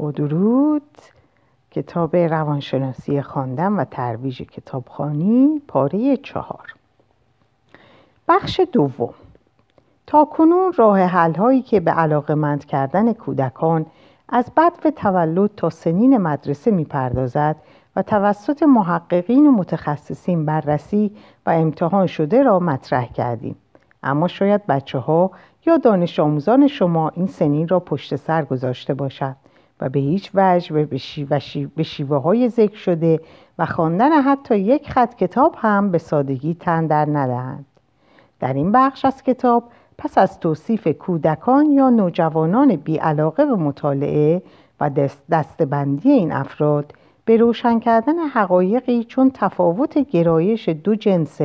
با درود کتاب روانشناسی خواندن و ترویج کتابخانی پاره چهار. بخش دوم. تا کنون راه حل هایی که به علاقمند کردن کودکان از بدو تولد تا سنین مدرسه می‌پردازد و توسط محققین و متخصصین بررسی و امتحان شده را مطرح کردیم. اما شاید بچه ها یا دانش آموزان شما این سنین را پشت سر گذاشته باشد و به هیچ وجه به شیوه های ذکر شده و خواندن حتی یک خط کتاب هم به سادگی تن در ندهند در این بخش از کتاب پس از توصیف کودکان یا نوجوانان بیعلاقه به مطالعه و دستبندی این افراد به روشن کردن حقایقی چون تفاوت گرایش دو جنس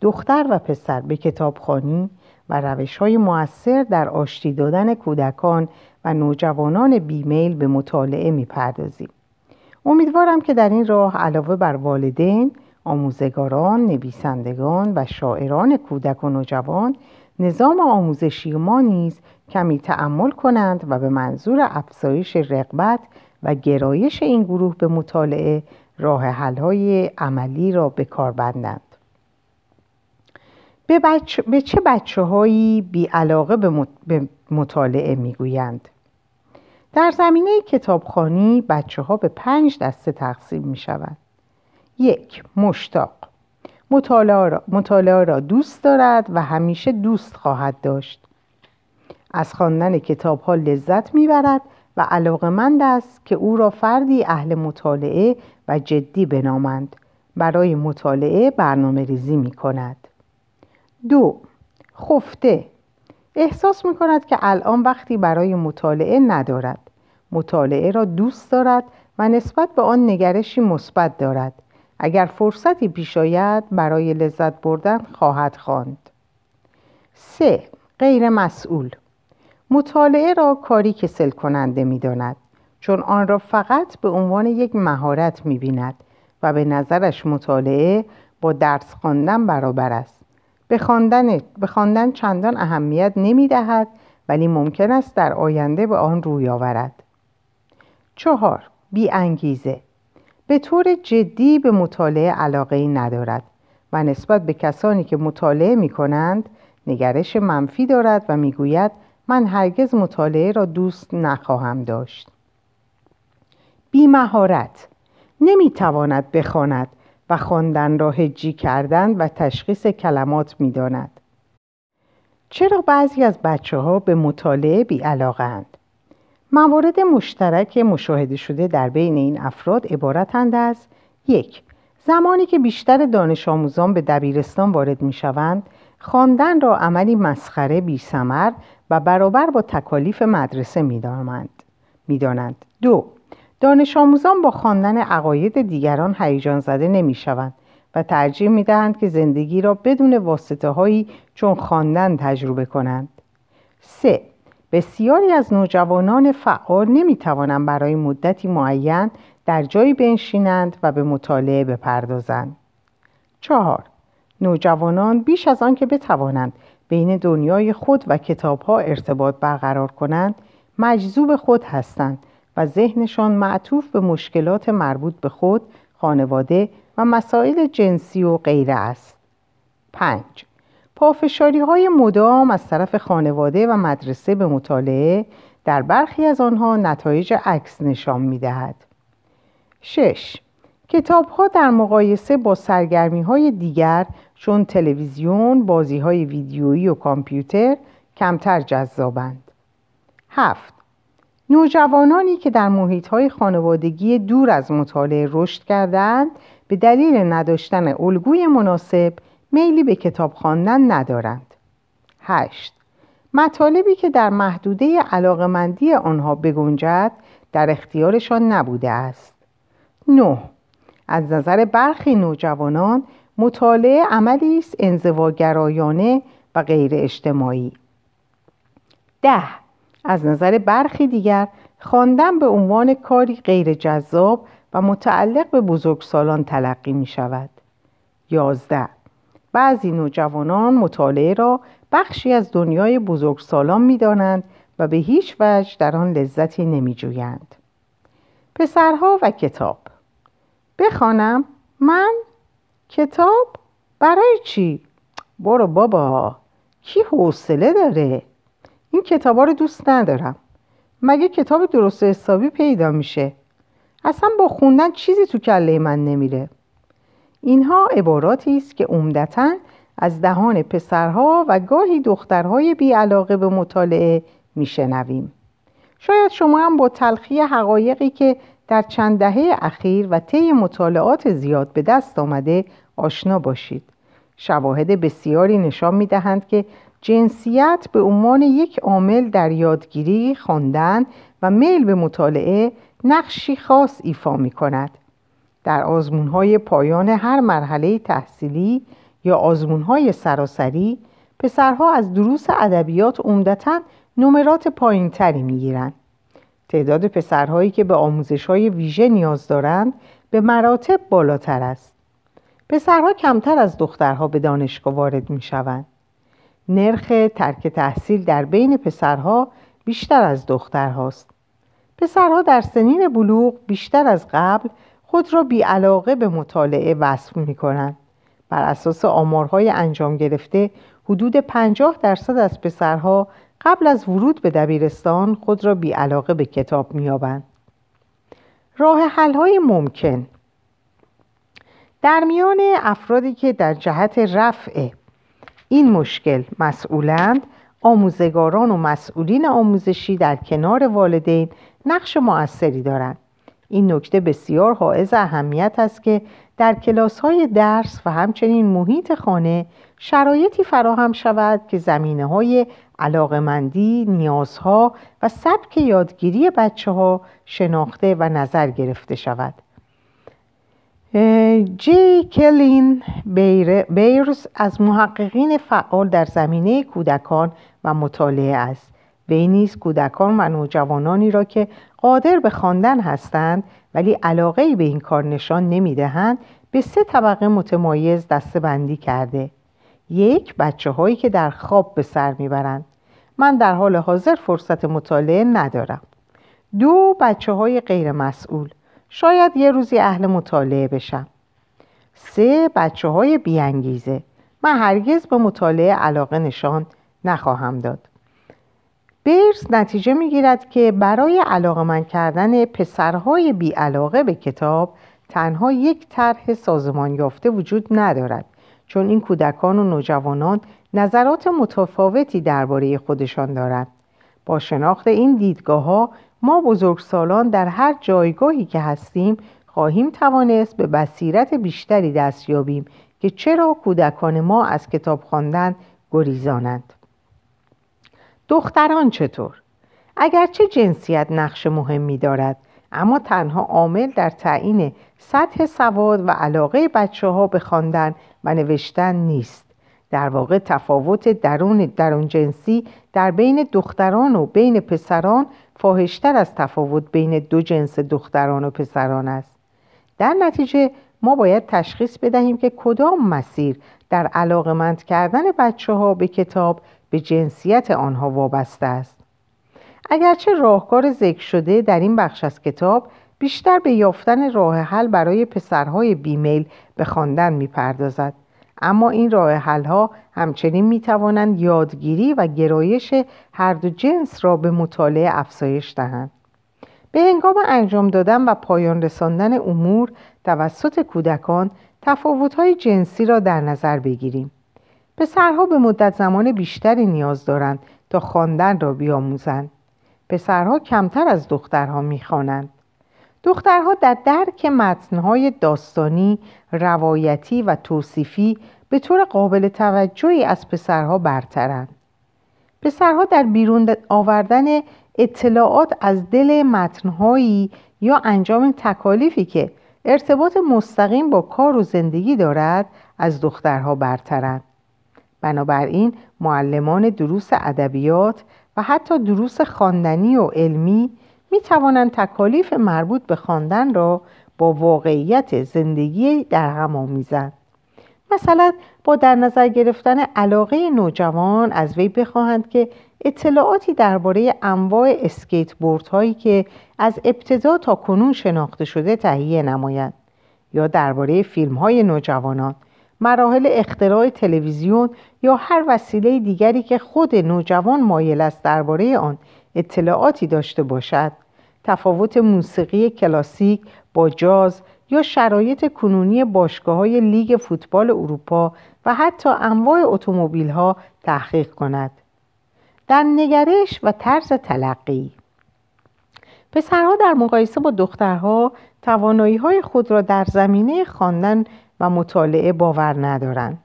دختر و پسر به کتابخانی و روش های موثر در آشتی دادن کودکان نوجوانان بیمیل به مطالعه می‌پردازیم. امیدوارم که در این راه علاوه بر والدین، آموزگاران، نویسندگان و شاعران کودک و نوجوان نظام آموزشی ما نیز کمی تعمل کنند و به منظور افزایش رغبت و گرایش این گروه به مطالعه راه حل‌های عملی را به کار بندند. به, به چه بچه هایی بی علاقه به مطالعه می‌گویند؟ در زمینه کتابخانی بچه ها به پنج دسته تقسیم می شود. یک مشتاق. مطالعه را, را دوست دارد و همیشه دوست خواهد داشت. از خواندن کتاب ها لذت می‌برد و علاقمند است که او را فردی اهل مطالعه و جدی بنامند. برای مطالعه برنامه ریزی می کند دو خفته. احساس می کند که الان وقتی برای مطالعه ندارد. مطالعه را دوست دارد و نسبت به آن نگرشی مثبت دارد. اگر فرصتی پیش آید برای لذت بردن خواهد خواند. سه غیر مسئول. مطالعه را کاری کسل کننده می داند چون آن را فقط به عنوان یک مهارت می بیند و به نظرش مطالعه با درس خواندن برابر است. به خواندن, به خواندن چندان اهمیت نمی دهد ولی ممکن است در آینده به آن روی آورد. چهار بی انگیزه به طور جدی به مطالعه علاقه ای ندارد و نسبت به کسانی که مطالعه می کنند نگرش منفی دارد و می‌گوید من هرگز مطالعه را دوست نخواهم داشت. بی مهارت نمی‌تواند بخواند. و خواندن را هجی کردن و تشخیص کلمات می‌داند. چرا بعضی از بچه ها به مطالعه بی علاقه موارد مشترک مشاهده شده در بین این افراد عبارتند از یک زمانی که بیشتر دانش آموزان به دبیرستان وارد می شوند خواندن را عملی مسخره بی سمر و برابر با تکالیف مدرسه می دانند. دو دانش آموزان با خواندن عقاید دیگران هیجان زده نمی شوند و ترجیح می دهند که زندگی را بدون واسطه هایی چون خواندن تجربه کنند. سه بسیاری از نوجوانان فعال نمی توانند برای مدتی معین در جایی بنشینند و به مطالعه بپردازند. چهار نوجوانان بیش از آن که بتوانند بین دنیای خود و کتابها ارتباط برقرار کنند مجذوب خود هستند و ذهنشان معطوف به مشکلات مربوط به خود، خانواده و مسائل جنسی و غیره است. 5. پافشاری های مدام از طرف خانواده و مدرسه به مطالعه در برخی از آنها نتایج عکس نشان می دهد. 6. کتاب ها در مقایسه با سرگرمی های دیگر چون تلویزیون، بازی های ویدیویی و کامپیوتر کمتر جذابند. 7. نوجوانانی که در محیط های خانوادگی دور از مطالعه رشد کردند به دلیل نداشتن الگوی مناسب میلی به کتاب خواندن ندارند. 8. مطالبی که در محدوده علاقمندی آنها بگنجد در اختیارشان نبوده است. 9. از نظر برخی نوجوانان مطالعه عملی است انزواگرایانه و غیر اجتماعی. 10. از نظر برخی دیگر خواندن به عنوان کاری غیر جذاب و متعلق به بزرگسالان تلقی می شود. 11. بعضی نوجوانان مطالعه را بخشی از دنیای بزرگسالان می دانند و به هیچ وجه در آن لذتی نمی جویند. پسرها و کتاب بخوانم من کتاب برای چی برو بابا کی حوصله داره این کتابا رو دوست ندارم. مگه کتاب درست حسابی پیدا میشه؟ اصلا با خوندن چیزی تو کله من نمیره. اینها عباراتی است که عمدتا از دهان پسرها و گاهی دخترهای بیعلاقه به مطالعه میشنویم. شاید شما هم با تلخی حقایقی که در چند دهه اخیر و طی مطالعات زیاد به دست آمده آشنا باشید. شواهد بسیاری نشان می دهند که جنسیت به عنوان یک عامل در یادگیری، خواندن و میل به مطالعه نقشی خاص ایفا می کند. در آزمونهای پایان هر مرحله تحصیلی یا آزمونهای سراسری پسرها از دروس ادبیات عمدتا نمرات پایینتری می‌گیرند. تعداد پسرهایی که به آموزش های ویژه نیاز دارند به مراتب بالاتر است. پسرها کمتر از دخترها به دانشگاه وارد می شوند. نرخ ترک تحصیل در بین پسرها بیشتر از دخترهاست. پسرها در سنین بلوغ بیشتر از قبل خود را بیعلاقه به مطالعه وصف می کنند. بر اساس آمارهای انجام گرفته حدود 50 درصد از پسرها قبل از ورود به دبیرستان خود را بیعلاقه به کتاب میابند. راه حل ممکن در میان افرادی که در جهت رفع این مشکل مسئولند آموزگاران و مسئولین آموزشی در کنار والدین نقش موثری دارند این نکته بسیار حائز اهمیت است که در کلاس های درس و همچنین محیط خانه شرایطی فراهم شود که زمینه های علاقمندی، نیازها و سبک یادگیری بچه ها شناخته و نظر گرفته شود. جی کلین بیرز از محققین فعال در زمینه کودکان و مطالعه است. وی نیز کودکان و نوجوانانی را که قادر به خواندن هستند ولی علاقه به این کار نشان نمی‌دهند به سه طبقه متمایز دسته کرده. یک بچه هایی که در خواب به سر می‌برند. من در حال حاضر فرصت مطالعه ندارم. دو بچه های غیر مسئول شاید یه روزی اهل مطالعه بشم. سه بچه های بیانگیزه. من هرگز به مطالعه علاقه نشان نخواهم داد. بیرز نتیجه می‌گیرد که برای علاقه من کردن پسرهای بیعلاقه به کتاب تنها یک طرح سازمان یافته وجود ندارد چون این کودکان و نوجوانان نظرات متفاوتی درباره خودشان دارند. با شناخت این دیدگاه ها ما بزرگسالان در هر جایگاهی که هستیم خواهیم توانست به بصیرت بیشتری دست یابیم که چرا کودکان ما از کتاب خواندن گریزانند. دختران چطور؟ اگرچه جنسیت نقش مهمی دارد اما تنها عامل در تعیین سطح سواد و علاقه بچه ها به خواندن و نوشتن نیست. در واقع تفاوت درون درون جنسی در بین دختران و بین پسران فاحشتر از تفاوت بین دو جنس دختران و پسران است. در نتیجه ما باید تشخیص بدهیم که کدام مسیر در علاقمند کردن بچه ها به کتاب به جنسیت آنها وابسته است. اگرچه راهکار ذکر شده در این بخش از کتاب بیشتر به یافتن راه حل برای پسرهای بیمیل به خواندن می‌پردازد. اما این راه حل ها همچنین می توانند یادگیری و گرایش هر دو جنس را به مطالعه افزایش دهند. به هنگام انجام دادن و پایان رساندن امور توسط کودکان های جنسی را در نظر بگیریم. پسرها به مدت زمان بیشتری نیاز دارند تا خواندن را بیاموزند. پسرها کمتر از دخترها می‌خوانند. دخترها در درک متنهای داستانی، روایتی و توصیفی به طور قابل توجهی از پسرها برترند. پسرها در بیرون آوردن اطلاعات از دل متنهایی یا انجام تکالیفی که ارتباط مستقیم با کار و زندگی دارد از دخترها برترند. بنابراین معلمان دروس ادبیات و حتی دروس خواندنی و علمی می توانند تکالیف مربوط به خواندن را با واقعیت زندگی در هم آمیزند. مثلا با در نظر گرفتن علاقه نوجوان از وی بخواهند که اطلاعاتی درباره انواع اسکیت بورد هایی که از ابتدا تا کنون شناخته شده تهیه نماید یا درباره فیلم های نوجوانان مراحل اختراع تلویزیون یا هر وسیله دیگری که خود نوجوان مایل است درباره آن اطلاعاتی داشته باشد. تفاوت موسیقی کلاسیک با جاز یا شرایط کنونی باشگاه های لیگ فوتبال اروپا و حتی انواع اتومبیل ها تحقیق کند. در نگرش و طرز تلقی. پسرها در مقایسه با دخترها توانایی های خود را در زمینه خواندن و مطالعه باور ندارند.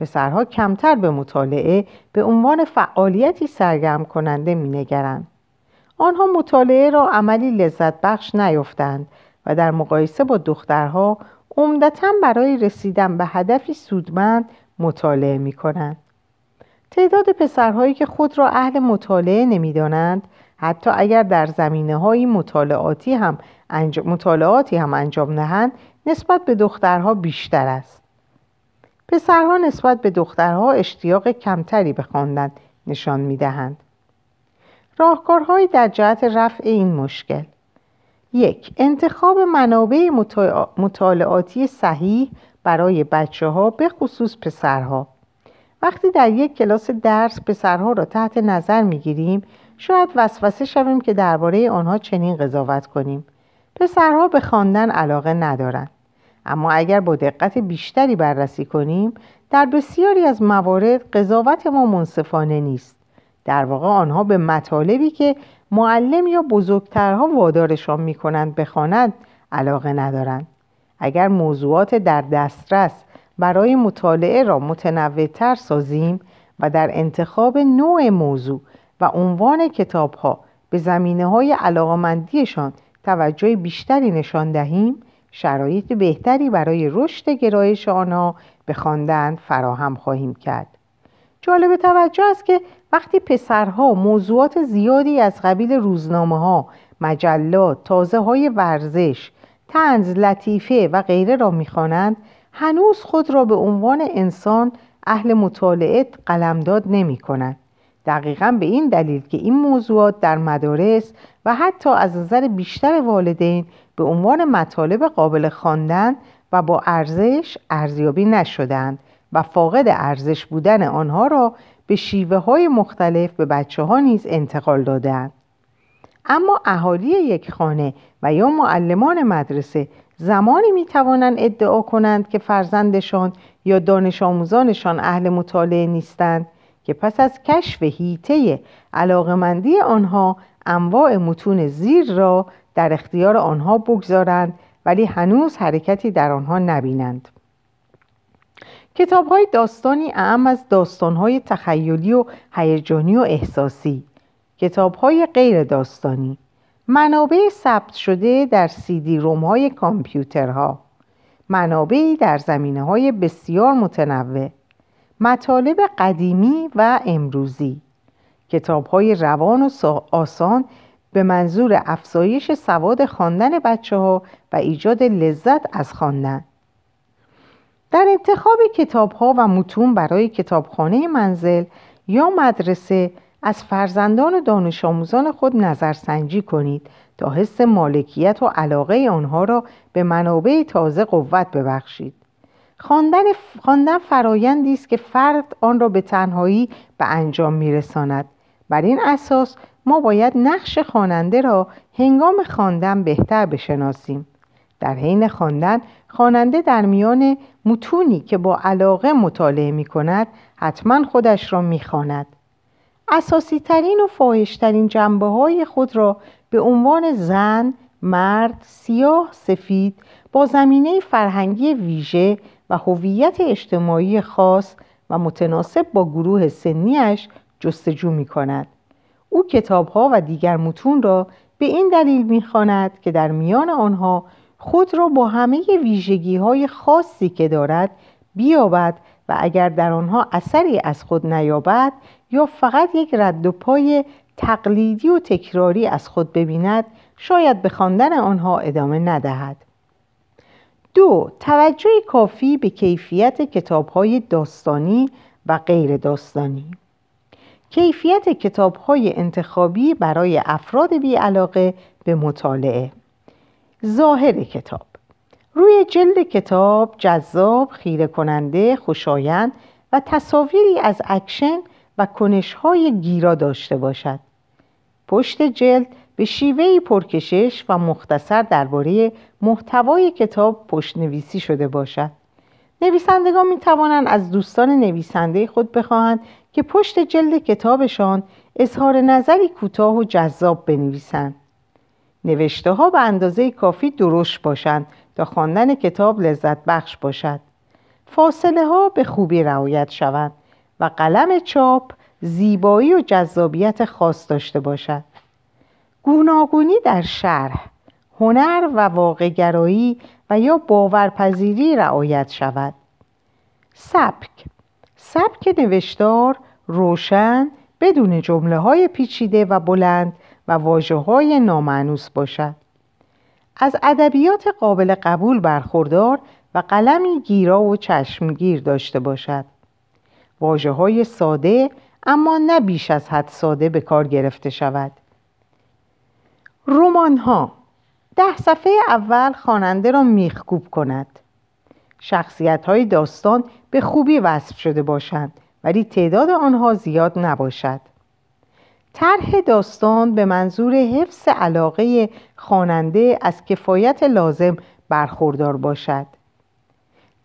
پسرها کمتر به مطالعه به عنوان فعالیتی سرگرم کننده می نگرند. آنها مطالعه را عملی لذت بخش نیفتند و در مقایسه با دخترها عمدتا برای رسیدن به هدفی سودمند مطالعه می کنند. تعداد پسرهایی که خود را اهل مطالعه نمی‌دانند حتی اگر در زمینه های مطالعاتی هم انجام، مطالعاتی هم انجام نهند نسبت به دخترها بیشتر است پسرها نسبت به دخترها اشتیاق کمتری به خواندن نشان می‌دهند. راهکارهایی در جهت رفع این مشکل. یک انتخاب منابع مطالعاتی صحیح برای بچه ها به خصوص پسرها. وقتی در یک کلاس درس پسرها را تحت نظر می گیریم شاید وسوسه شویم که درباره آنها چنین قضاوت کنیم. پسرها به خواندن علاقه ندارند. اما اگر با دقت بیشتری بررسی کنیم در بسیاری از موارد قضاوت ما منصفانه نیست. در واقع آنها به مطالبی که معلم یا بزرگترها وادارشان می‌کنند بخواند علاقه ندارند. اگر موضوعات در دسترس برای مطالعه را متنوعتر سازیم و در انتخاب نوع موضوع و عنوان کتاب ها به زمینه های علاقمندیشان توجه بیشتری نشان دهیم شرایط بهتری برای رشد گرایش آنها به خواندن فراهم خواهیم کرد جالب توجه است که وقتی پسرها موضوعات زیادی از قبیل روزنامه ها مجلات تازه های ورزش تنز لطیفه و غیره را می‌خوانند هنوز خود را به عنوان انسان اهل مطالعه قلمداد نمی کنند. دقیقا به این دلیل که این موضوعات در مدارس و حتی از نظر بیشتر والدین به عنوان مطالب قابل خواندن و با ارزش ارزیابی نشدند و فاقد ارزش بودن آنها را به شیوه های مختلف به بچه ها نیز انتقال دادند. اما اهالی یک خانه و یا معلمان مدرسه زمانی می توانند ادعا کنند که فرزندشان یا دانش آموزانشان اهل مطالعه نیستند که پس از کشف هیته علاقمندی آنها انواع متون زیر را در اختیار آنها بگذارند ولی هنوز حرکتی در آنها نبینند. کتاب های داستانی اعم از داستان های تخیلی و هیجانی و احساسی. کتاب های غیر داستانی. منابع ثبت شده در سیدی روم های کامپیوترها. منابعی در زمینه های بسیار متنوع. مطالب قدیمی و امروزی. کتاب های روان و آسان به منظور افزایش سواد خواندن بچه ها و ایجاد لذت از خواندن. در انتخاب کتاب ها و متون برای کتابخانه منزل یا مدرسه از فرزندان و دانش آموزان خود نظرسنجی کنید تا حس مالکیت و علاقه آنها را به منابع تازه قوت ببخشید. خواندن خواندن فرایندی است که فرد آن را به تنهایی به انجام میرساند. بر این اساس ما باید نقش خواننده را هنگام خواندن بهتر بشناسیم در حین خواندن خواننده در میان متونی که با علاقه مطالعه می کند حتما خودش را می خواند. اساسی ترین و فاحشترین جنبه های خود را به عنوان زن، مرد، سیاه، سفید با زمینه فرهنگی ویژه و هویت اجتماعی خاص و متناسب با گروه سنیش جستجو می کند. او کتابها و دیگر متون را به این دلیل می‌خواند که در میان آنها خود را با همه ویژگی های خاصی که دارد بیابد و اگر در آنها اثری از خود نیابد یا فقط یک رد و پای تقلیدی و تکراری از خود ببیند شاید به خواندن آنها ادامه ندهد دو توجه کافی به کیفیت کتاب های داستانی و غیر داستانی کیفیت کتاب های انتخابی برای افراد بیعلاقه به مطالعه ظاهر کتاب روی جلد کتاب جذاب، خیره کننده، خوشایند و تصاویری از اکشن و کنشهای گیرا داشته باشد. پشت جلد به شیوهی پرکشش و مختصر درباره محتوای کتاب پشت نویسی شده باشد. نویسندگان می توانند از دوستان نویسنده خود بخواهند که پشت جلد کتابشان اظهار نظری کوتاه و جذاب بنویسند. نوشته ها به اندازه کافی درشت باشند تا خواندن کتاب لذت بخش باشد. فاصله ها به خوبی رعایت شوند و قلم چاپ زیبایی و جذابیت خاص داشته باشد. گوناگونی در شرح، هنر و واقعگرایی و یا باورپذیری رعایت شود. سبک سبک نوشتار روشن بدون جمله های پیچیده و بلند و واجه های نامعنوس باشد. از ادبیات قابل قبول برخوردار و قلمی گیرا و چشمگیر داشته باشد. واجه های ساده اما نه بیش از حد ساده به کار گرفته شود. رمان ها ده صفحه اول خواننده را میخکوب کند. شخصیت های داستان به خوبی وصف شده باشند ولی تعداد آنها زیاد نباشد. طرح داستان به منظور حفظ علاقه خواننده از کفایت لازم برخوردار باشد.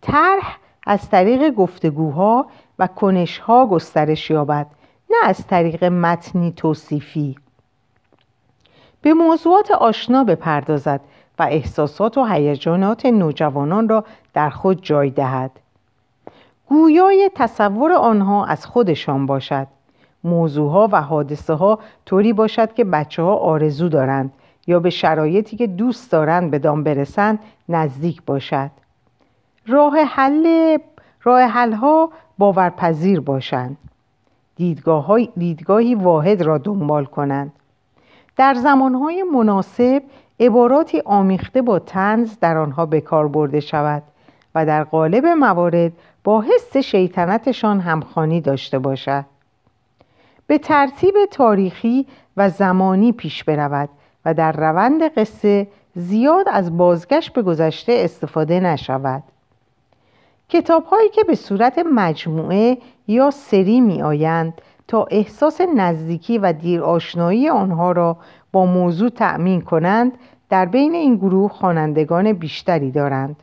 طرح از طریق گفتگوها و کنشها گسترش یابد نه از طریق متنی توصیفی به موضوعات آشنا بپردازد و احساسات و هیجانات نوجوانان را در خود جای دهد. گویای تصور آنها از خودشان باشد. موضوعها و حادثه ها طوری باشد که بچه ها آرزو دارند یا به شرایطی که دوست دارند به دام برسند نزدیک باشد. راه حل راه حل ها باورپذیر باشند. دیدگاه دیدگاهی واحد را دنبال کنند. در زمانهای مناسب عباراتی آمیخته با تنز در آنها به کار برده شود و در قالب موارد با حس شیطنتشان همخانی داشته باشد. به ترتیب تاریخی و زمانی پیش برود و در روند قصه زیاد از بازگشت به گذشته استفاده نشود. کتاب هایی که به صورت مجموعه یا سری می آیند تا احساس نزدیکی و دیر آشنایی آنها را با موضوع تأمین کنند در بین این گروه خوانندگان بیشتری دارند.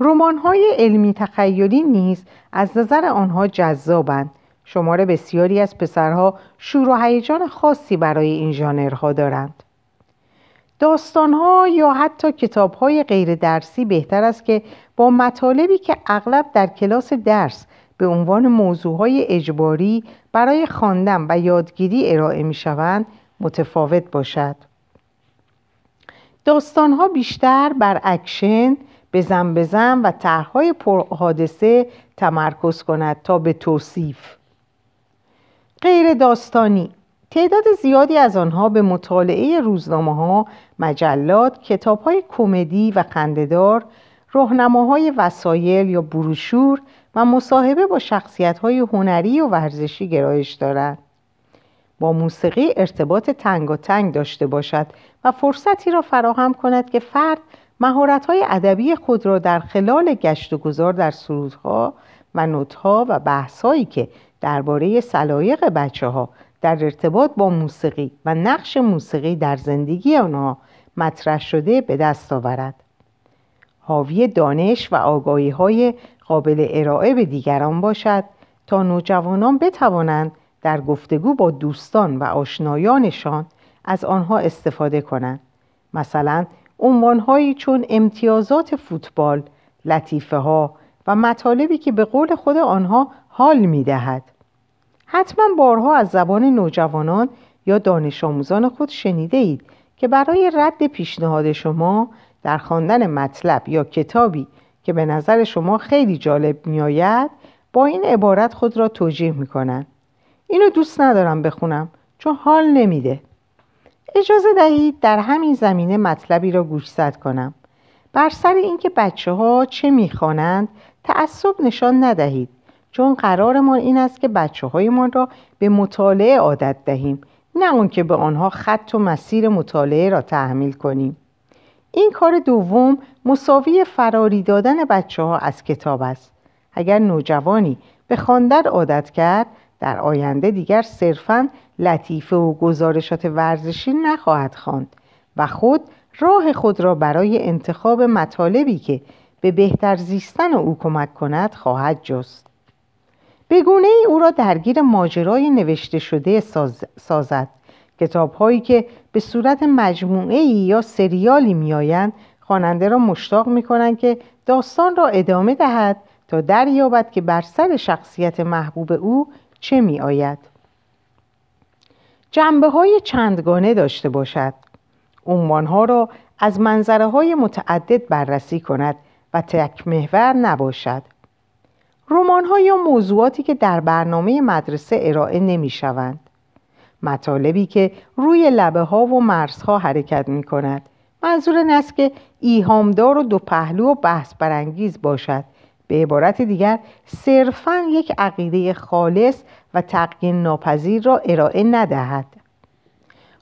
رمان های علمی تخیلی نیز از نظر آنها جذابند. شمار بسیاری از پسرها شور و هیجان خاصی برای این ژانرها دارند. داستانها یا حتی کتابهای غیر درسی بهتر است که با مطالبی که اغلب در کلاس درس به عنوان موضوعهای اجباری برای خواندن و یادگیری ارائه می شوند متفاوت باشد. داستانها بیشتر بر اکشن، بزن بزن و طرحهای پرحادثه تمرکز کند تا به توصیف. غیر داستانی تعداد زیادی از آنها به مطالعه روزنامه ها، مجلات، کتاب های کمدی و خندهدار، راهنماهای وسایل یا بروشور و مصاحبه با شخصیت های هنری و ورزشی گرایش دارند. با موسیقی ارتباط تنگ و تنگ داشته باشد و فرصتی را فراهم کند که فرد های ادبی خود را در خلال گشت و گذار در سرودها و نوتها و بحثهایی که درباره سلایق بچه ها در ارتباط با موسیقی و نقش موسیقی در زندگی آنها مطرح شده به دست آورد. حاوی دانش و آگاهی های قابل ارائه به دیگران باشد تا نوجوانان بتوانند در گفتگو با دوستان و آشنایانشان از آنها استفاده کنند. مثلا عنوانهایی چون امتیازات فوتبال، لطیفه ها و مطالبی که به قول خود آنها حال می دهد. حتما بارها از زبان نوجوانان یا دانش آموزان خود شنیده اید که برای رد پیشنهاد شما در خواندن مطلب یا کتابی که به نظر شما خیلی جالب میآید با این عبارت خود را توجیه می‌کنند اینو دوست ندارم بخونم چون حال نمیده. اجازه دهید در همین زمینه مطلبی را گوشزد کنم. بر سر اینکه بچه ها چه می‌خوانند تعصب نشان ندهید چون قرارمان این است که بچه هایمان را به مطالعه عادت دهیم نه اون که به آنها خط و مسیر مطالعه را تحمیل کنیم. این کار دوم مساوی فراری دادن بچه ها از کتاب است. اگر نوجوانی به خواندن عادت کرد در آینده دیگر صرفا لطیفه و گزارشات ورزشی نخواهد خواند و خود راه خود را برای انتخاب مطالبی که به بهتر زیستن او کمک کند خواهد جست. به گونه ای او را درگیر ماجرای نوشته شده ساز، سازد. کتاب هایی که به صورت مجموعه ای یا سریالی میآیند خواننده را مشتاق می کنند که داستان را ادامه دهد تا دریابد که بر سر شخصیت محبوب او چه می آید جنبه های چندگانه داشته باشد. عنوان ها را از منظره های متعدد بررسی کند و تک محور نباشد. رمان ها یا موضوعاتی که در برنامه مدرسه ارائه نمی شوند مطالبی که روی لبه ها و مرزها حرکت می کند. منظور این است که ایهامدار و دو پهلو و بحث برانگیز باشد. به عبارت دیگر صرفا یک عقیده خالص و تقیین ناپذیر را ارائه ندهد.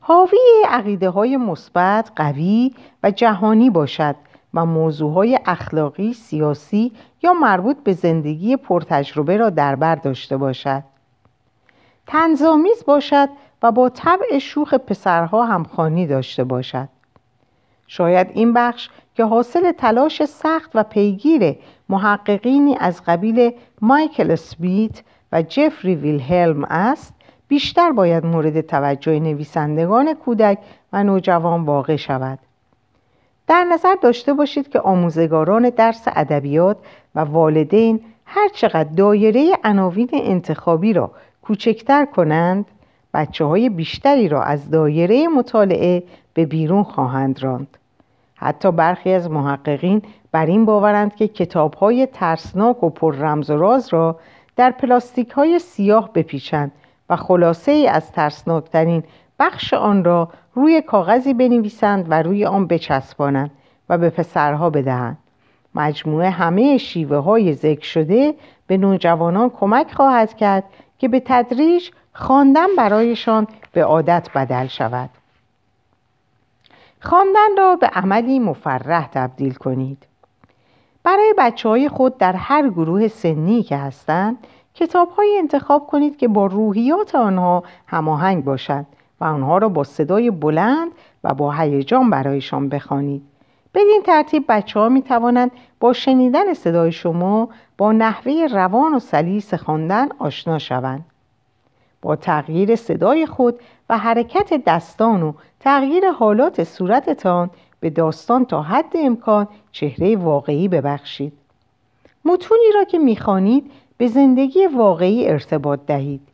حاوی عقیده های مثبت قوی و جهانی باشد و موضوع های اخلاقی، سیاسی یا مربوط به زندگی پرتجربه را در بر داشته باشد. تنظامیز باشد و با طبع شوخ پسرها همخانی داشته باشد. شاید این بخش که حاصل تلاش سخت و پیگیر محققینی از قبیل مایکل سمیت و جفری ویلهلم است بیشتر باید مورد توجه نویسندگان کودک و نوجوان واقع شود. در نظر داشته باشید که آموزگاران درس ادبیات و والدین هر چقدر دایره عناوین انتخابی را کوچکتر کنند بچه های بیشتری را از دایره مطالعه به بیرون خواهند راند. حتی برخی از محققین بر این باورند که کتاب های ترسناک و پر رمز و راز را در پلاستیک های سیاه بپیچند و خلاصه ای از ترسناکترین بخش آن را روی کاغذی بنویسند و روی آن بچسبانند و به پسرها بدهند. مجموعه همه شیوه های ذکر شده به نوجوانان کمک خواهد کرد که به تدریج خواندن برایشان به عادت بدل شود. خواندن را به عملی مفرح تبدیل کنید. برای بچه های خود در هر گروه سنی که هستند کتاب های انتخاب کنید که با روحیات آنها هماهنگ باشند و آنها را با صدای بلند و با هیجان برایشان بخوانید. بدین ترتیب بچه ها می توانند با شنیدن صدای شما با نحوه روان و سلیس خواندن آشنا شوند. با تغییر صدای خود و حرکت دستان و تغییر حالات صورتتان به داستان تا حد امکان چهره واقعی ببخشید متونی را که می‌خوانید به زندگی واقعی ارتباط دهید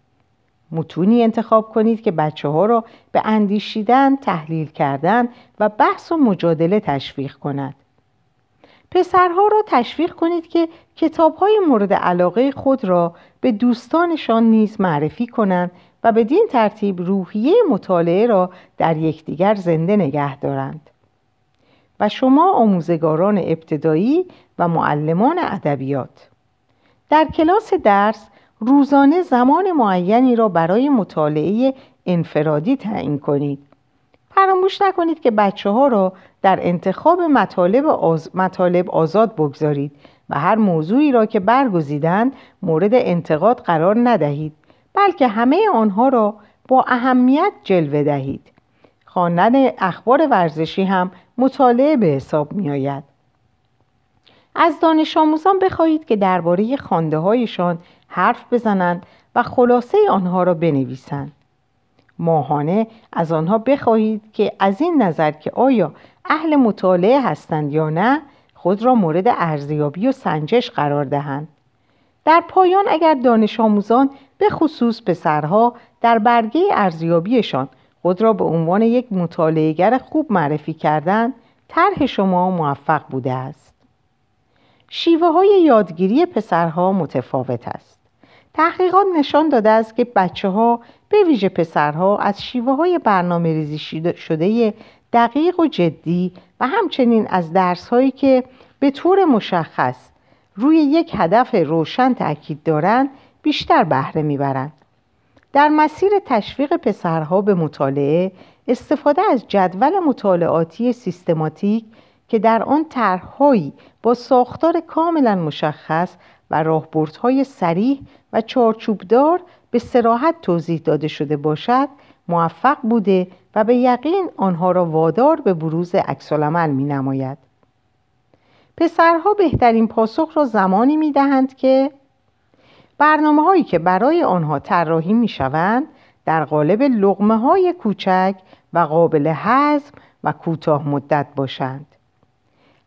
متونی انتخاب کنید که بچه ها را به اندیشیدن، تحلیل کردن و بحث و مجادله تشویق کند. پسرها را تشویق کنید که کتاب های مورد علاقه خود را به دوستانشان نیز معرفی کنند و بدین ترتیب روحیه مطالعه را در یکدیگر زنده نگه دارند. و شما آموزگاران ابتدایی و معلمان ادبیات در کلاس درس روزانه زمان معینی را برای مطالعه انفرادی تعیین کنید فراموش نکنید که بچه ها را در انتخاب مطالب, آز... مطالب آزاد بگذارید و هر موضوعی را که برگزیدند مورد انتقاد قرار ندهید بلکه همه آنها را با اهمیت جلوه دهید خواندن اخبار ورزشی هم مطالعه به حساب می آید. از دانش آموزان بخواهید که درباره خانده هایشان حرف بزنند و خلاصه آنها را بنویسند. ماهانه از آنها بخواهید که از این نظر که آیا اهل مطالعه هستند یا نه خود را مورد ارزیابی و سنجش قرار دهند. در پایان اگر دانش آموزان به خصوص پسرها در برگه ارزیابیشان خود را به عنوان یک مطالعهگر خوب معرفی کردند طرح شما موفق بوده است شیوه های یادگیری پسرها متفاوت است تحقیقات نشان داده است که بچه ها به ویژه پسرها از شیوه های برنامه ریزی شده دقیق و جدی و همچنین از درس هایی که به طور مشخص روی یک هدف روشن تاکید دارند بیشتر بهره می‌برند. در مسیر تشویق پسرها به مطالعه استفاده از جدول مطالعاتی سیستماتیک که در آن طرحهایی با ساختار کاملا مشخص و راهبردهای سریح و چارچوبدار به سراحت توضیح داده شده باشد موفق بوده و به یقین آنها را وادار به بروز عکسالعمل می نماید. پسرها بهترین پاسخ را زمانی می دهند که برنامه هایی که برای آنها طراحی می شوند در قالب لغمه های کوچک و قابل هضم و کوتاه مدت باشند.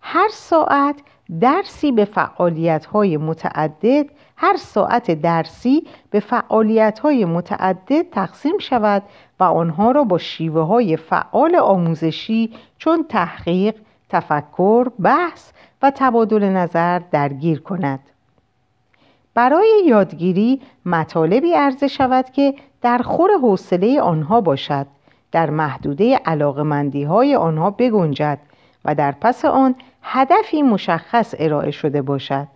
هر ساعت درسی به فعالیت های متعدد هر ساعت درسی به فعالیت های متعدد تقسیم شود و آنها را با شیوه های فعال آموزشی چون تحقیق، تفکر، بحث و تبادل نظر درگیر کند. برای یادگیری مطالبی عرضه شود که در خور حوصله آنها باشد در محدوده علاقمندی های آنها بگنجد و در پس آن هدفی مشخص ارائه شده باشد.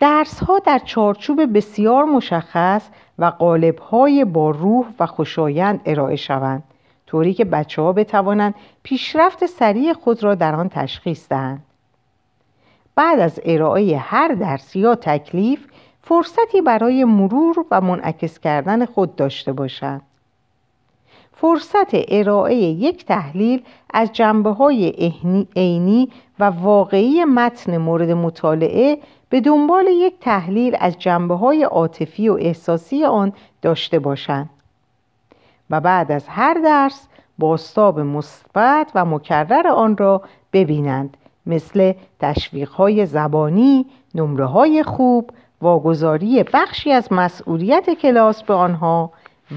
درس ها در چارچوب بسیار مشخص و قالب های با روح و خوشایند ارائه شوند طوری که بچه ها بتوانند پیشرفت سریع خود را در آن تشخیص دهند. بعد از ارائه هر درس یا تکلیف فرصتی برای مرور و منعکس کردن خود داشته باشند. فرصت ارائه یک تحلیل از جنبه های عینی و واقعی متن مورد مطالعه به دنبال یک تحلیل از جنبه های عاطفی و احساسی آن داشته باشند. و بعد از هر درس باستاب مثبت و مکرر آن را ببینند مثل تشویق های زبانی، نمره های خوب، واگذاری بخشی از مسئولیت کلاس به آنها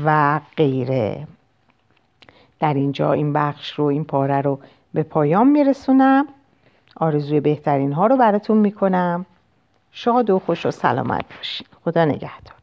و غیره. در اینجا این بخش رو این پاره رو به پایان میرسونم. آرزوی بهترین ها رو براتون می‌کنم. شاد و خوش و سلامت باشین. خدا نگهدار.